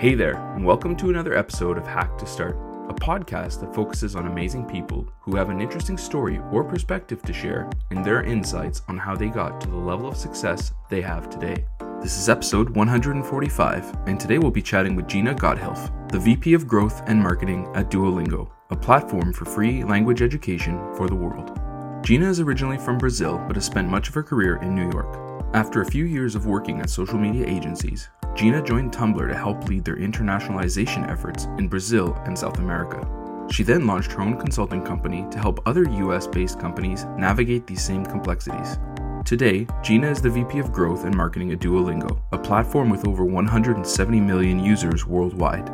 Hey there, and welcome to another episode of Hack to Start, a podcast that focuses on amazing people who have an interesting story or perspective to share and their insights on how they got to the level of success they have today. This is episode 145, and today we'll be chatting with Gina Gotthilf, the VP of Growth and Marketing at Duolingo, a platform for free language education for the world. Gina is originally from Brazil but has spent much of her career in New York. After a few years of working at social media agencies, Gina joined Tumblr to help lead their internationalization efforts in Brazil and South America. She then launched her own consulting company to help other US based companies navigate these same complexities. Today, Gina is the VP of Growth and Marketing at Duolingo, a platform with over 170 million users worldwide.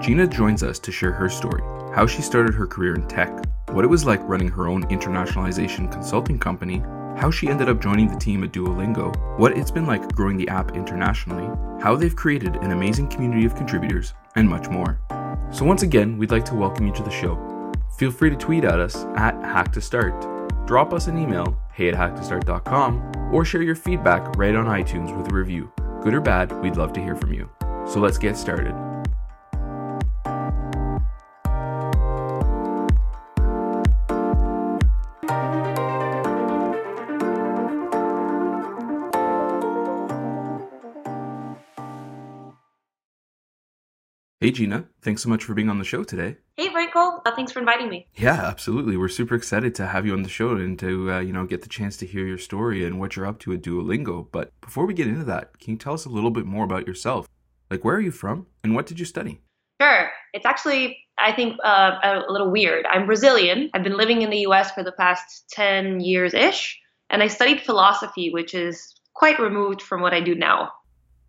Gina joins us to share her story, how she started her career in tech, what it was like running her own internationalization consulting company, how she ended up joining the team at Duolingo, what it's been like growing the app internationally, how they've created an amazing community of contributors, and much more. So, once again, we'd like to welcome you to the show. Feel free to tweet at us at HackToStart, drop us an email, hey at hacktostart.com, or share your feedback right on iTunes with a review. Good or bad, we'd love to hear from you. So, let's get started. Hey, Gina. Thanks so much for being on the show today. Hey, Franco. Uh, thanks for inviting me. Yeah, absolutely. We're super excited to have you on the show and to, uh, you know, get the chance to hear your story and what you're up to at Duolingo. But before we get into that, can you tell us a little bit more about yourself? Like, where are you from and what did you study? Sure. It's actually, I think, uh, a little weird. I'm Brazilian. I've been living in the US for the past 10 years ish, and I studied philosophy, which is quite removed from what I do now.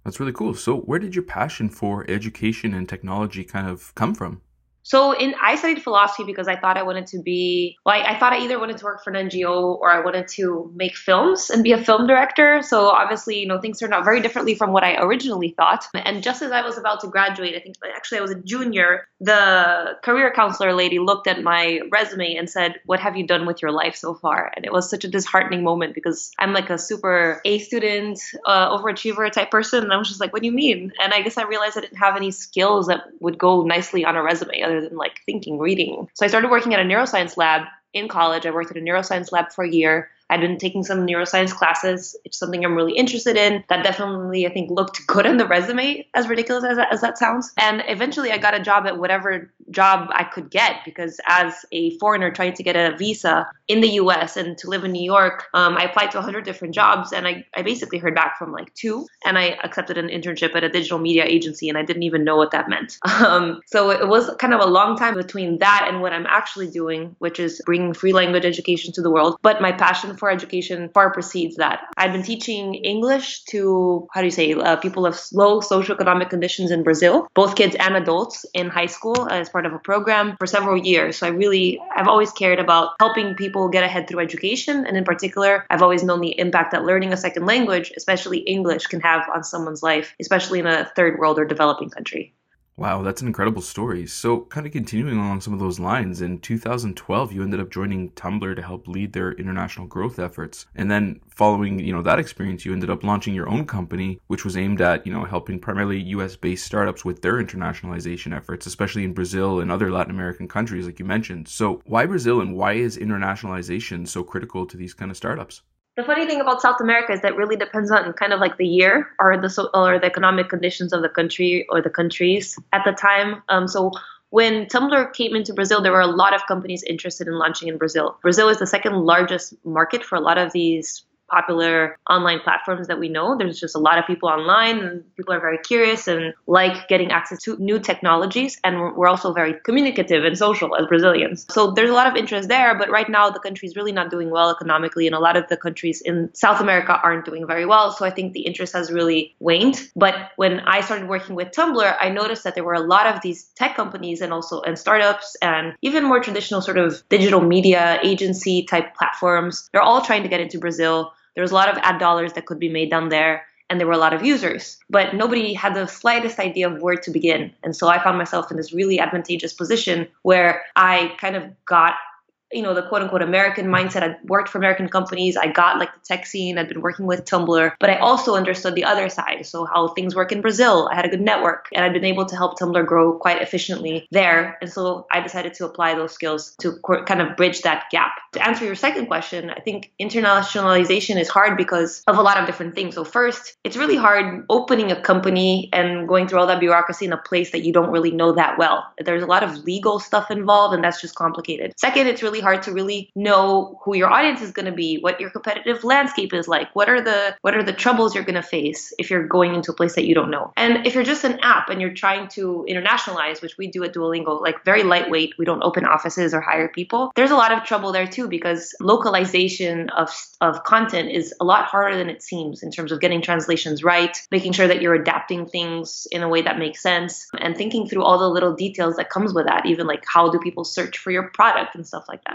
That's really cool. So, where did your passion for education and technology kind of come from? So in I studied philosophy because I thought I wanted to be like I thought I either wanted to work for an NGO or I wanted to make films and be a film director. So obviously, you know, things turned out very differently from what I originally thought. And just as I was about to graduate, I think actually I was a junior, the career counselor lady looked at my resume and said, "What have you done with your life so far?" And it was such a disheartening moment because I'm like a super A student, uh, overachiever type person, and I was just like, "What do you mean?" And I guess I realized I didn't have any skills that would go nicely on a resume other than like thinking, reading. So I started working at a neuroscience lab in college. I worked at a neuroscience lab for a year. I'd been taking some neuroscience classes. It's something I'm really interested in. That definitely, I think, looked good on the resume, as ridiculous as that, as that sounds. And eventually, I got a job at whatever job I could get because as a foreigner trying to get a visa in the US and to live in New York, um, I applied to 100 different jobs and I, I basically heard back from like two. And I accepted an internship at a digital media agency and I didn't even know what that meant. Um, so it was kind of a long time between that and what I'm actually doing, which is bringing free language education to the world. But my passion for education far precedes that. I've been teaching English to, how do you say, uh, people of low socioeconomic conditions in Brazil, both kids and adults in high school as part of a program for several years. So I really, I've always cared about helping people get ahead through education. And in particular, I've always known the impact that learning a second language, especially English, can have on someone's life, especially in a third world or developing country. Wow, that's an incredible story. So, kind of continuing along some of those lines, in 2012, you ended up joining Tumblr to help lead their international growth efforts. And then, following you know that experience, you ended up launching your own company, which was aimed at you know helping primarily U.S.-based startups with their internationalization efforts, especially in Brazil and other Latin American countries, like you mentioned. So, why Brazil, and why is internationalization so critical to these kind of startups? The funny thing about South America is that really depends on kind of like the year or the or the economic conditions of the country or the countries at the time. Um, so when Tumblr came into Brazil, there were a lot of companies interested in launching in Brazil. Brazil is the second largest market for a lot of these popular online platforms that we know. There's just a lot of people online and people are very curious and like getting access to new technologies. And we're also very communicative and social as Brazilians. So there's a lot of interest there. But right now, the country is really not doing well economically. And a lot of the countries in South America aren't doing very well. So I think the interest has really waned. But when I started working with Tumblr, I noticed that there were a lot of these tech companies and also and startups and even more traditional sort of digital media agency type platforms. They're all trying to get into Brazil there was a lot of ad dollars that could be made down there, and there were a lot of users, but nobody had the slightest idea of where to begin. And so I found myself in this really advantageous position where I kind of got you know, the quote unquote American mindset. I'd worked for American companies. I got like the tech scene. I'd been working with Tumblr, but I also understood the other side. So how things work in Brazil. I had a good network and I'd been able to help Tumblr grow quite efficiently there. And so I decided to apply those skills to kind of bridge that gap. To answer your second question, I think internationalization is hard because of a lot of different things. So first, it's really hard opening a company and going through all that bureaucracy in a place that you don't really know that well. There's a lot of legal stuff involved and that's just complicated. Second, it's really hard to really know who your audience is going to be, what your competitive landscape is like, what are the what are the troubles you're going to face if you're going into a place that you don't know. And if you're just an app and you're trying to internationalize, which we do at Duolingo, like very lightweight, we don't open offices or hire people. There's a lot of trouble there too because localization of of content is a lot harder than it seems in terms of getting translations right, making sure that you're adapting things in a way that makes sense and thinking through all the little details that comes with that, even like how do people search for your product and stuff like that.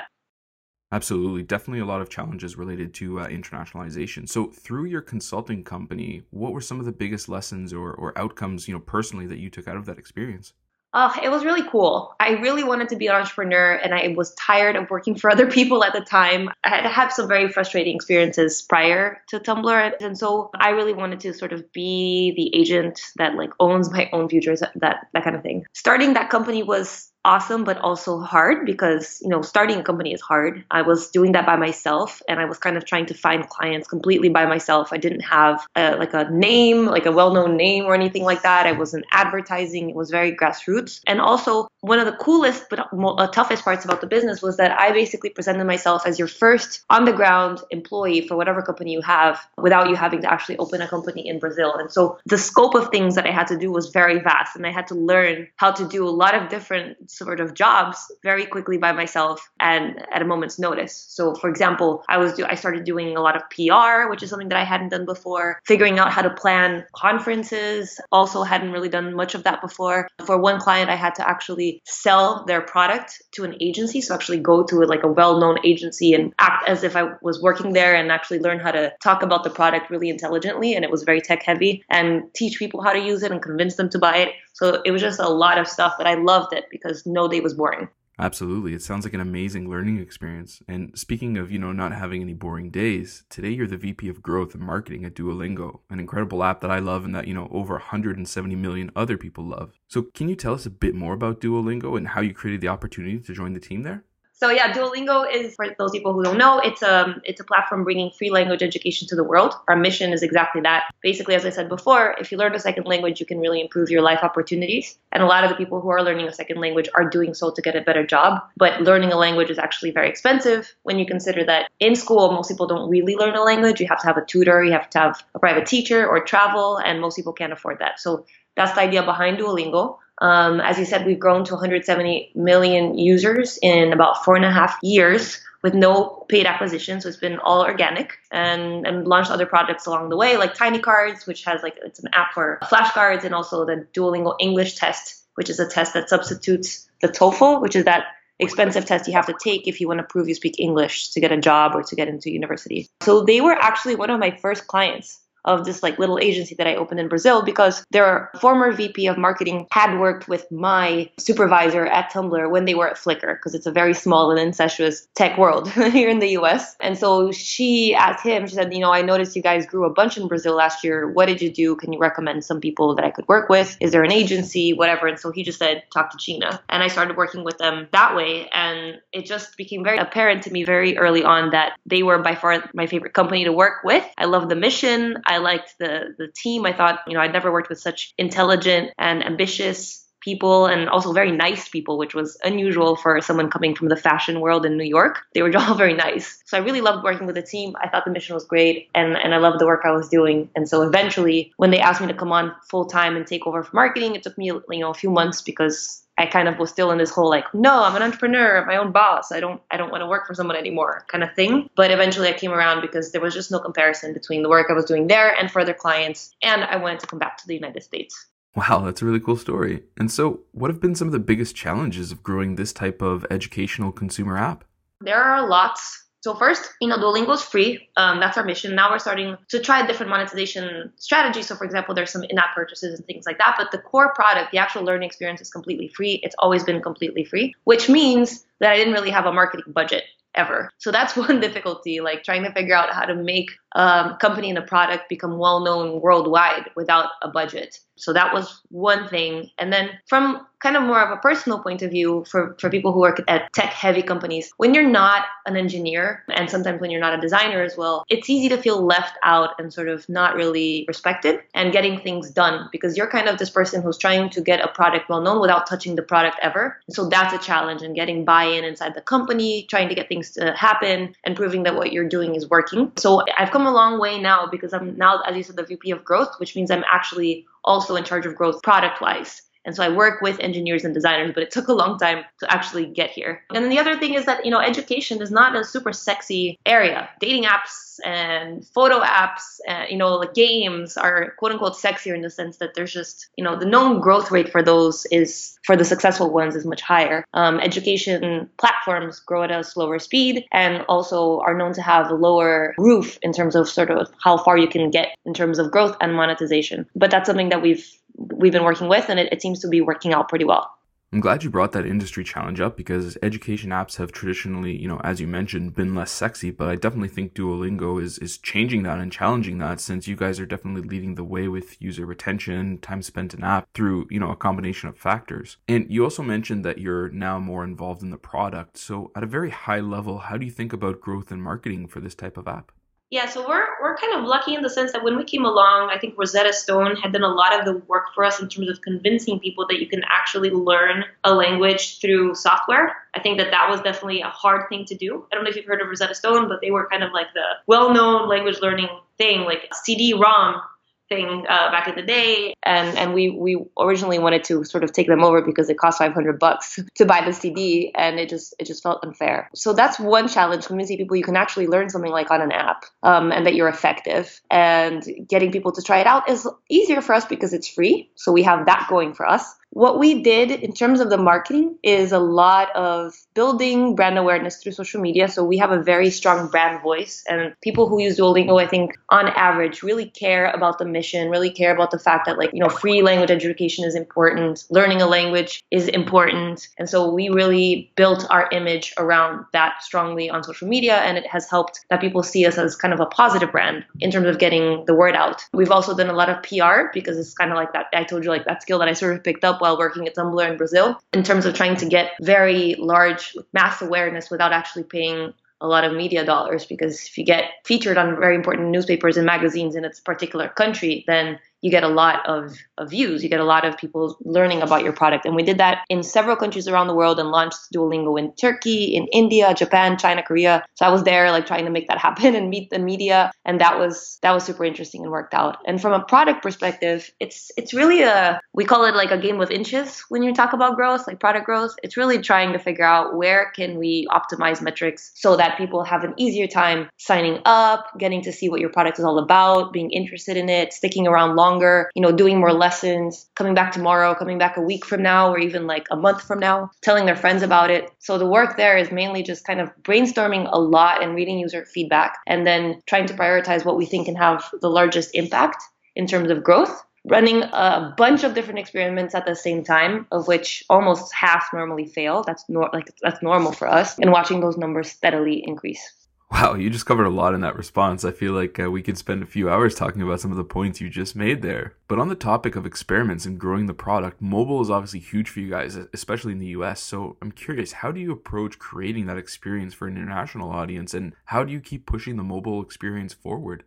Absolutely. Definitely a lot of challenges related to uh, internationalization. So, through your consulting company, what were some of the biggest lessons or, or outcomes, you know, personally that you took out of that experience? Oh, it was really cool. I really wanted to be an entrepreneur and I was tired of working for other people at the time. I had had some very frustrating experiences prior to Tumblr. And so I really wanted to sort of be the agent that like owns my own futures, that, that kind of thing. Starting that company was awesome but also hard because you know starting a company is hard. I was doing that by myself and i was kind of trying to find clients completely by myself. I didn't have a, like a name like a well-known name or anything like that. I wasn't advertising. It was very grassroots. And also one of the coolest but uh, toughest parts about the business was that i basically presented myself as your first on the ground employee for whatever company you have without you having to actually open a company in brazil. And so the scope of things that i had to do was very vast and i had to learn how to do a lot of different sort of jobs very quickly by myself and at a moment's notice. So, for example, I was do- I started doing a lot of PR, which is something that I hadn't done before. Figuring out how to plan conferences, also hadn't really done much of that before. For one client, I had to actually sell their product to an agency, so actually go to like a well-known agency and act as if I was working there and actually learn how to talk about the product really intelligently. And it was very tech heavy and teach people how to use it and convince them to buy it. So it was just a lot of stuff, but I loved it because no day was boring. Absolutely. It sounds like an amazing learning experience. And speaking of, you know, not having any boring days, today you're the VP of Growth and Marketing at Duolingo, an incredible app that I love and that, you know, over 170 million other people love. So, can you tell us a bit more about Duolingo and how you created the opportunity to join the team there? So yeah, Duolingo is for those people who don't know, it's a um, it's a platform bringing free language education to the world. Our mission is exactly that. Basically, as I said before, if you learn a second language, you can really improve your life opportunities. And a lot of the people who are learning a second language are doing so to get a better job. But learning a language is actually very expensive when you consider that in school most people don't really learn a language. You have to have a tutor, you have to have a private teacher or travel, and most people can't afford that. So that's the idea behind Duolingo. Um, as you said, we've grown to 170 million users in about four and a half years with no paid acquisition. So it's been all organic and, and launched other projects along the way, like Tinycards, which has like, it's an app for flashcards and also the Duolingo English test, which is a test that substitutes the TOEFL, which is that expensive test you have to take if you want to prove you speak English to get a job or to get into university. So they were actually one of my first clients of this like little agency that I opened in Brazil because their former VP of marketing had worked with my supervisor at Tumblr when they were at Flickr because it's a very small and incestuous tech world here in the US. And so she asked him, she said, you know, I noticed you guys grew a bunch in Brazil last year. What did you do? Can you recommend some people that I could work with? Is there an agency? Whatever. And so he just said, talk to Gina. And I started working with them that way. And it just became very apparent to me very early on that they were by far my favorite company to work with. I love the mission. I liked the the team. I thought, you know, I'd never worked with such intelligent and ambitious people and also very nice people, which was unusual for someone coming from the fashion world in New York. They were all very nice. So I really loved working with the team. I thought the mission was great and, and I loved the work I was doing. And so eventually when they asked me to come on full time and take over for marketing, it took me you know a few months because I kind of was still in this whole like, no, I'm an entrepreneur, I'm my own boss. I don't I don't want to work for someone anymore kind of thing. But eventually I came around because there was just no comparison between the work I was doing there and for other clients and I wanted to come back to the United States. Wow, that's a really cool story. And so, what have been some of the biggest challenges of growing this type of educational consumer app? There are lots so first, you know, Duolingo is free. Um, that's our mission. Now we're starting to try a different monetization strategies. So for example, there's some in-app purchases and things like that. But the core product, the actual learning experience is completely free. It's always been completely free, which means that I didn't really have a marketing budget ever. So that's one difficulty, like trying to figure out how to make um, company and a product become well known worldwide without a budget. So that was one thing. And then from kind of more of a personal point of view for, for people who work at tech heavy companies, when you're not an engineer and sometimes when you're not a designer as well, it's easy to feel left out and sort of not really respected and getting things done because you're kind of this person who's trying to get a product well known without touching the product ever. So that's a challenge and getting buy in inside the company, trying to get things to happen and proving that what you're doing is working. So I've come a long way now because I'm now, as you said, the VP of growth, which means I'm actually also in charge of growth product wise. And so I work with engineers and designers, but it took a long time to actually get here. And then the other thing is that, you know, education is not a super sexy area. Dating apps and photo apps and, you know, like games are quote unquote sexier in the sense that there's just, you know, the known growth rate for those is, for the successful ones, is much higher. Um, education platforms grow at a slower speed and also are known to have a lower roof in terms of sort of how far you can get in terms of growth and monetization. But that's something that we've we've been working with, and it, it seems to be working out pretty well. I'm glad you brought that industry challenge up because education apps have traditionally, you know, as you mentioned, been less sexy, but I definitely think Duolingo is is changing that and challenging that since you guys are definitely leading the way with user retention, time spent in app through, you know, a combination of factors. And you also mentioned that you're now more involved in the product. So at a very high level, how do you think about growth and marketing for this type of app? Yeah, so we're we're kind of lucky in the sense that when we came along, I think Rosetta Stone had done a lot of the work for us in terms of convincing people that you can actually learn a language through software. I think that that was definitely a hard thing to do. I don't know if you've heard of Rosetta Stone, but they were kind of like the well-known language learning thing, like CD-ROM thing uh, back in the day, and and we we originally wanted to sort of take them over because it cost 500 bucks to buy the CD, and it just it just felt unfair. So that's one challenge: convincing people you can actually learn something like on an app, um, and that you're effective. And getting people to try it out is easier for us because it's free, so we have that going for us. What we did in terms of the marketing is a lot of building brand awareness through social media. So we have a very strong brand voice, and people who use Duolingo, I think, on average, really care about the mission, really care about the fact that, like, you know, free language education is important, learning a language is important. And so we really built our image around that strongly on social media, and it has helped that people see us as kind of a positive brand in terms of getting the word out. We've also done a lot of PR because it's kind of like that. I told you, like, that skill that I sort of picked up while working at Tumblr in Brazil in terms of trying to get very large mass awareness without actually paying a lot of media dollars because if you get featured on very important newspapers and magazines in its particular country then you get a lot of, of, views. You get a lot of people learning about your product. And we did that in several countries around the world and launched Duolingo in Turkey, in India, Japan, China, Korea. So I was there like trying to make that happen and meet the media. And that was that was super interesting and worked out. And from a product perspective, it's it's really a we call it like a game of inches when you talk about growth, like product growth. It's really trying to figure out where can we optimize metrics so that people have an easier time signing up, getting to see what your product is all about, being interested in it, sticking around long longer, you know, doing more lessons, coming back tomorrow, coming back a week from now, or even like a month from now, telling their friends about it. So the work there is mainly just kind of brainstorming a lot and reading user feedback and then trying to prioritize what we think can have the largest impact in terms of growth running a bunch of different experiments at the same time, of which almost half normally fail. That's nor- like that's normal for us, and watching those numbers steadily increase. Wow, you just covered a lot in that response. I feel like uh, we could spend a few hours talking about some of the points you just made there. But on the topic of experiments and growing the product, mobile is obviously huge for you guys, especially in the US. So I'm curious, how do you approach creating that experience for an international audience and how do you keep pushing the mobile experience forward?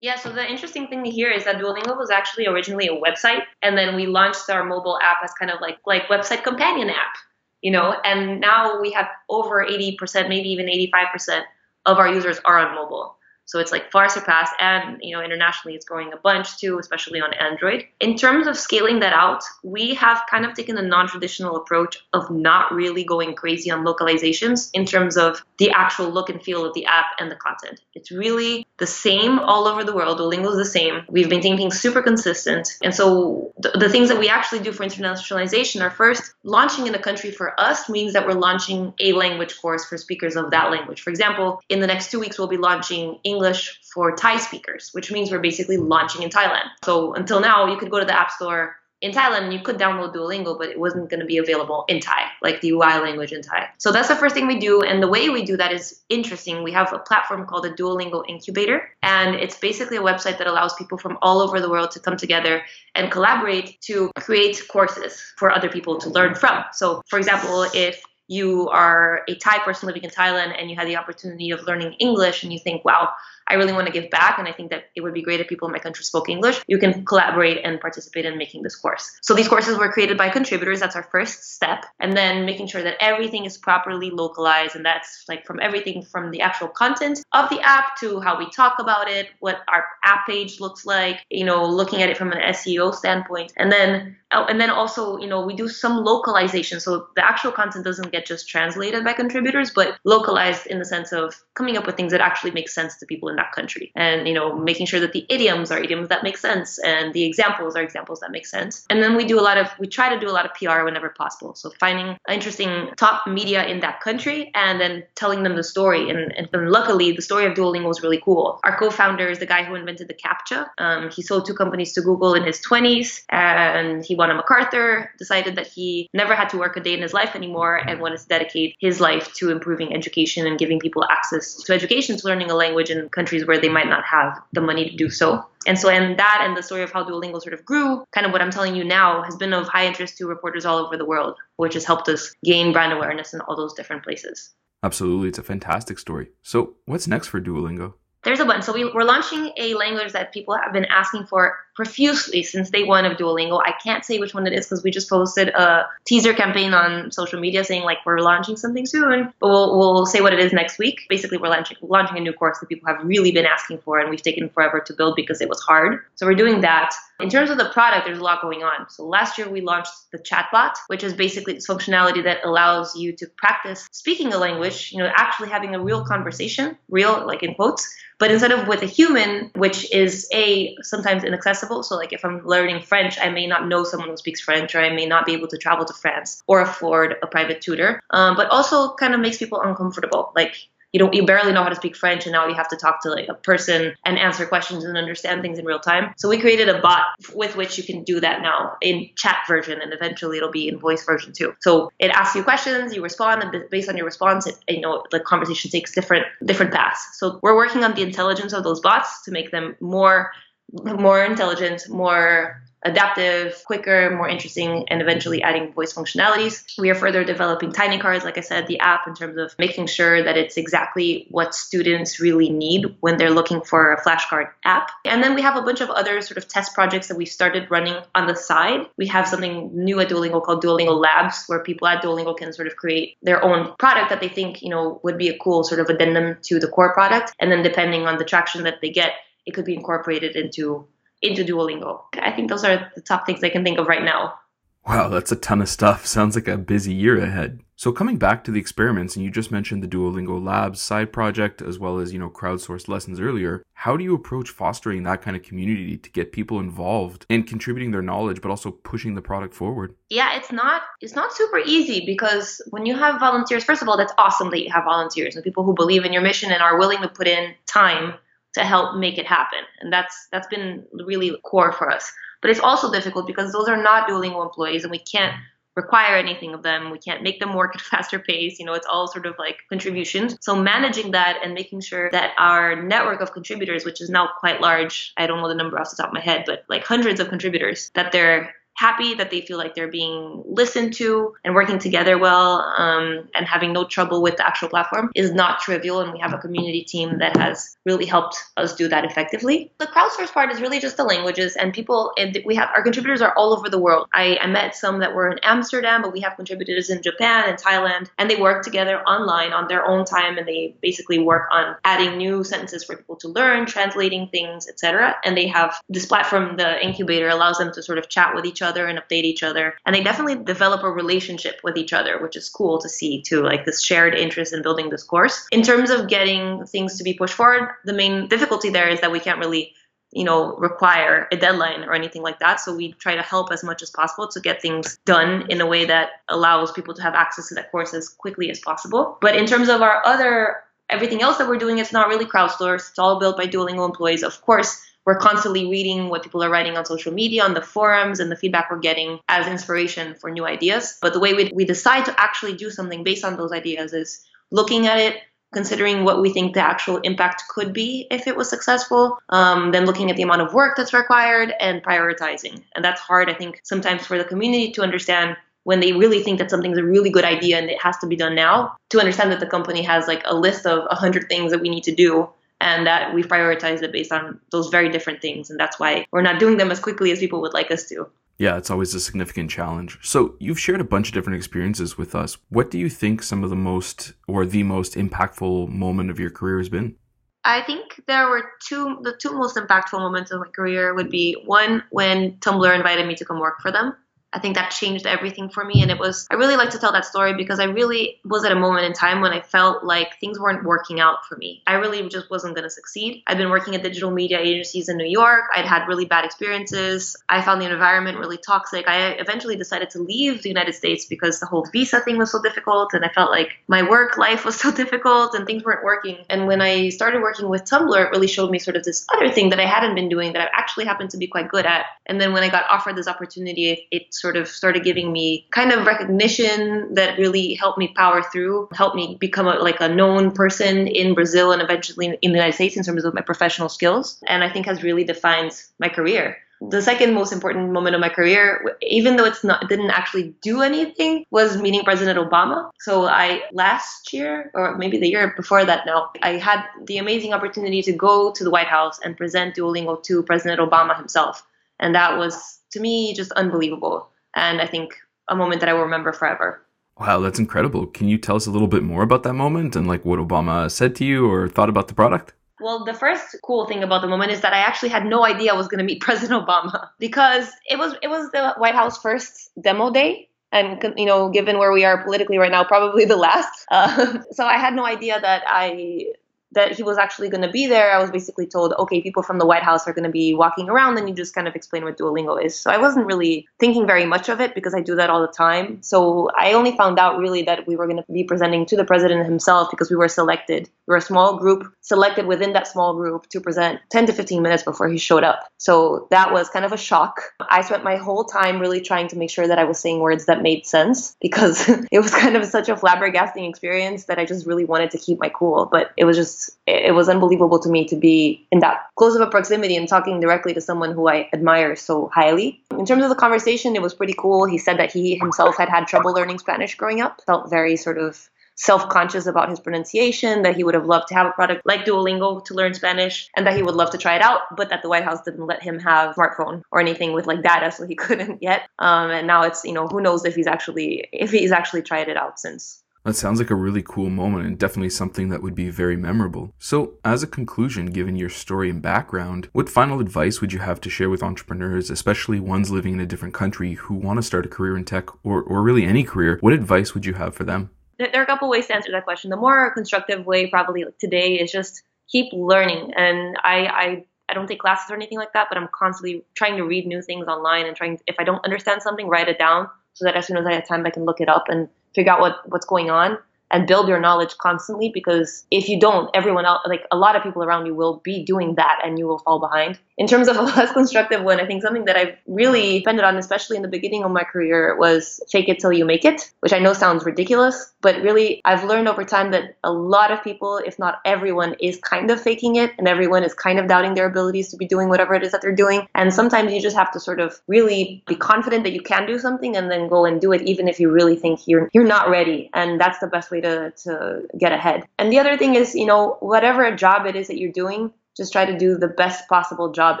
Yeah, so the interesting thing here is that Duolingo was actually originally a website, and then we launched our mobile app as kind of like like website companion app, you know. And now we have over 80%, maybe even 85% of our users are on mobile. So it's like far surpassed, and you know internationally it's growing a bunch too, especially on Android. In terms of scaling that out, we have kind of taken a non-traditional approach of not really going crazy on localizations in terms of the actual look and feel of the app and the content. It's really the same all over the world. Duolingo is the same. We've been things super consistent, and so the things that we actually do for internationalization are first launching in a country for us means that we're launching a language course for speakers of that language. For example, in the next two weeks we'll be launching English English for Thai speakers, which means we're basically launching in Thailand. So until now, you could go to the App Store in Thailand, and you could download Duolingo, but it wasn't going to be available in Thai, like the UI language in Thai. So that's the first thing we do. And the way we do that is interesting. We have a platform called the Duolingo Incubator, and it's basically a website that allows people from all over the world to come together and collaborate to create courses for other people to learn from. So, for example, if you are a Thai person living in Thailand and you had the opportunity of learning English and you think, wow, I really want to give back, and I think that it would be great if people in my country spoke English, you can collaborate and participate in making this course. So these courses were created by contributors. That's our first step. And then making sure that everything is properly localized. And that's like from everything from the actual content of the app to how we talk about it, what our app page looks like, you know, looking at it from an SEO standpoint. And then oh, and then also, you know, we do some localization. So the actual content doesn't get just translated by contributors, but localized in the sense of coming up with things that actually make sense to people in country and you know making sure that the idioms are idioms that make sense and the examples are examples that make sense. And then we do a lot of we try to do a lot of pr whenever possible. So finding interesting top media in that country and then telling them the story. And, and luckily the story of duolingo was really cool. Our co-founder is the guy who invented the captcha. Um, he sold two companies to google in his 20s and he won a macarthur decided that he never had to work a day in his life anymore and wanted to dedicate his life to improving education and giving people access to education to learning a language and countries countries where they might not have the money to do so. And so, and that and the story of how Duolingo sort of grew, kind of what I'm telling you now, has been of high interest to reporters all over the world, which has helped us gain brand awareness in all those different places. Absolutely. It's a fantastic story. So, what's next for Duolingo? There's a button. So we, we're launching a language that people have been asking for profusely since day one of Duolingo. I can't say which one it is because we just posted a teaser campaign on social media saying like we're launching something soon. But we'll, we'll say what it is next week. Basically, we're launching launching a new course that people have really been asking for, and we've taken forever to build because it was hard. So we're doing that. In terms of the product, there's a lot going on. So last year we launched the chatbot, which is basically this functionality that allows you to practice speaking a language, you know, actually having a real conversation, real like in quotes, but instead of with a human, which is a sometimes inaccessible. So like if I'm learning French, I may not know someone who speaks French, or I may not be able to travel to France or afford a private tutor. Um, but also kind of makes people uncomfortable. Like you don't you barely know how to speak French and now you have to talk to like a person and answer questions and understand things in real time. So we created a bot with which you can do that now in chat version and eventually it'll be in voice version too. So it asks you questions, you respond and based on your response it you know the conversation takes different different paths. So we're working on the intelligence of those bots to make them more more intelligent, more adaptive, quicker, more interesting, and eventually adding voice functionalities. We are further developing Tinycards, like I said, the app in terms of making sure that it's exactly what students really need when they're looking for a flashcard app. And then we have a bunch of other sort of test projects that we started running on the side. We have something new at Duolingo called Duolingo Labs, where people at Duolingo can sort of create their own product that they think, you know, would be a cool sort of addendum to the core product. And then depending on the traction that they get, it could be incorporated into into Duolingo. I think those are the top things I can think of right now. Wow, that's a ton of stuff. Sounds like a busy year ahead. So coming back to the experiments, and you just mentioned the Duolingo Labs side project as well as, you know, crowdsourced lessons earlier. How do you approach fostering that kind of community to get people involved and contributing their knowledge but also pushing the product forward? Yeah, it's not it's not super easy because when you have volunteers, first of all, that's awesome that you have volunteers and people who believe in your mission and are willing to put in time to help make it happen. And that's that's been really core for us. But it's also difficult because those are not Duolingo employees and we can't require anything of them. We can't make them work at a faster pace. You know, it's all sort of like contributions. So managing that and making sure that our network of contributors, which is now quite large, I don't know the number off the top of my head, but like hundreds of contributors, that they're happy that they feel like they're being listened to and working together well um, and having no trouble with the actual platform is not trivial. And we have a community team that has really helped us do that effectively. The crowdsource part is really just the languages and people, and we have our contributors are all over the world. I, I met some that were in Amsterdam, but we have contributors in Japan and Thailand, and they work together online on their own time and they basically work on adding new sentences for people to learn, translating things, etc. And they have this platform, the incubator, allows them to sort of chat with each other other and update each other. And they definitely develop a relationship with each other, which is cool to see too, like this shared interest in building this course. In terms of getting things to be pushed forward, the main difficulty there is that we can't really you know require a deadline or anything like that so we try to help as much as possible to get things done in a way that allows people to have access to that course as quickly as possible but in terms of our other everything else that we're doing it's not really crowdsourced it's all built by duolingo employees of course we're constantly reading what people are writing on social media, on the forums, and the feedback we're getting as inspiration for new ideas. But the way we, we decide to actually do something based on those ideas is looking at it, considering what we think the actual impact could be if it was successful, um, then looking at the amount of work that's required and prioritizing. And that's hard, I think, sometimes for the community to understand when they really think that something's a really good idea and it has to be done now, to understand that the company has like a list of 100 things that we need to do and that we prioritize it based on those very different things. And that's why we're not doing them as quickly as people would like us to. Yeah, it's always a significant challenge. So, you've shared a bunch of different experiences with us. What do you think some of the most or the most impactful moment of your career has been? I think there were two the two most impactful moments of my career would be one when Tumblr invited me to come work for them I think that changed everything for me. And it was, I really like to tell that story because I really was at a moment in time when I felt like things weren't working out for me. I really just wasn't going to succeed. I'd been working at digital media agencies in New York. I'd had really bad experiences. I found the environment really toxic. I eventually decided to leave the United States because the whole visa thing was so difficult. And I felt like my work life was so difficult and things weren't working. And when I started working with Tumblr, it really showed me sort of this other thing that I hadn't been doing that I actually happened to be quite good at. And then when I got offered this opportunity, it, sort of started giving me kind of recognition that really helped me power through, helped me become a, like a known person in Brazil and eventually in the United States in terms of my professional skills. And I think has really defined my career the second most important moment of my career, even though it's not didn't actually do anything, was meeting President Obama. So I last year, or maybe the year before that now, I had the amazing opportunity to go to the White House and present Duolingo to President Obama himself. And that was to me just unbelievable and I think a moment that I will remember forever. Wow, that's incredible. Can you tell us a little bit more about that moment and like what Obama said to you or thought about the product? Well, the first cool thing about the moment is that I actually had no idea I was going to meet President Obama because it was it was the White House first demo day and you know given where we are politically right now probably the last uh, so i had no idea that i that he was actually going to be there, I was basically told, okay, people from the White House are going to be walking around, and you just kind of explain what Duolingo is. So I wasn't really thinking very much of it because I do that all the time. So I only found out really that we were going to be presenting to the president himself because we were selected. We were a small group selected within that small group to present 10 to 15 minutes before he showed up. So that was kind of a shock. I spent my whole time really trying to make sure that I was saying words that made sense because it was kind of such a flabbergasting experience that I just really wanted to keep my cool. But it was just it was unbelievable to me to be in that close of a proximity and talking directly to someone who I admire so highly. In terms of the conversation, it was pretty cool. He said that he himself had had trouble learning Spanish growing up, felt very sort of self-conscious about his pronunciation, that he would have loved to have a product like Duolingo to learn Spanish, and that he would love to try it out, but that the White House didn't let him have a smartphone or anything with like data, so he couldn't yet. Um, and now it's you know who knows if he's actually if he's actually tried it out since. That sounds like a really cool moment and definitely something that would be very memorable. So, as a conclusion, given your story and background, what final advice would you have to share with entrepreneurs, especially ones living in a different country who want to start a career in tech or, or really any career? What advice would you have for them? There are a couple ways to answer that question. The more constructive way, probably today, is just keep learning. And I, I I don't take classes or anything like that, but I'm constantly trying to read new things online and trying, if I don't understand something, write it down so that as soon as I have time, I can look it up and figure out what, what's going on and build your knowledge constantly because if you don't everyone else like a lot of people around you will be doing that and you will fall behind. In terms of a less constructive one i think something that i've really depended on especially in the beginning of my career was fake it till you make it which i know sounds ridiculous but really i've learned over time that a lot of people if not everyone is kind of faking it and everyone is kind of doubting their abilities to be doing whatever it is that they're doing. And sometimes you just have to sort of really be confident that you can do something and then go and do it even if you really think you're you're not ready. And that's the best way to, to get ahead. And the other thing is, you know, whatever a job it is that you're doing, just try to do the best possible job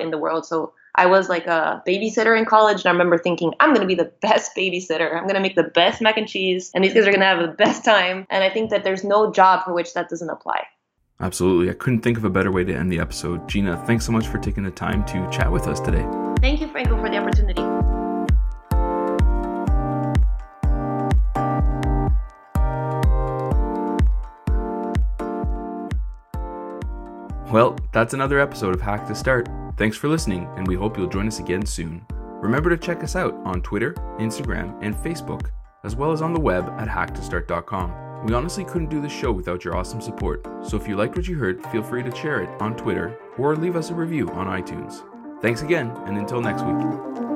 in the world. So I was like a babysitter in college, and I remember thinking, I'm going to be the best babysitter. I'm going to make the best mac and cheese, and these guys are going to have the best time. And I think that there's no job for which that doesn't apply. Absolutely. I couldn't think of a better way to end the episode. Gina, thanks so much for taking the time to chat with us today. Thank you, Franco, for the opportunity. Well, that's another episode of Hack to Start. Thanks for listening, and we hope you'll join us again soon. Remember to check us out on Twitter, Instagram, and Facebook, as well as on the web at hacktostart.com. We honestly couldn't do this show without your awesome support, so if you liked what you heard, feel free to share it on Twitter or leave us a review on iTunes. Thanks again, and until next week.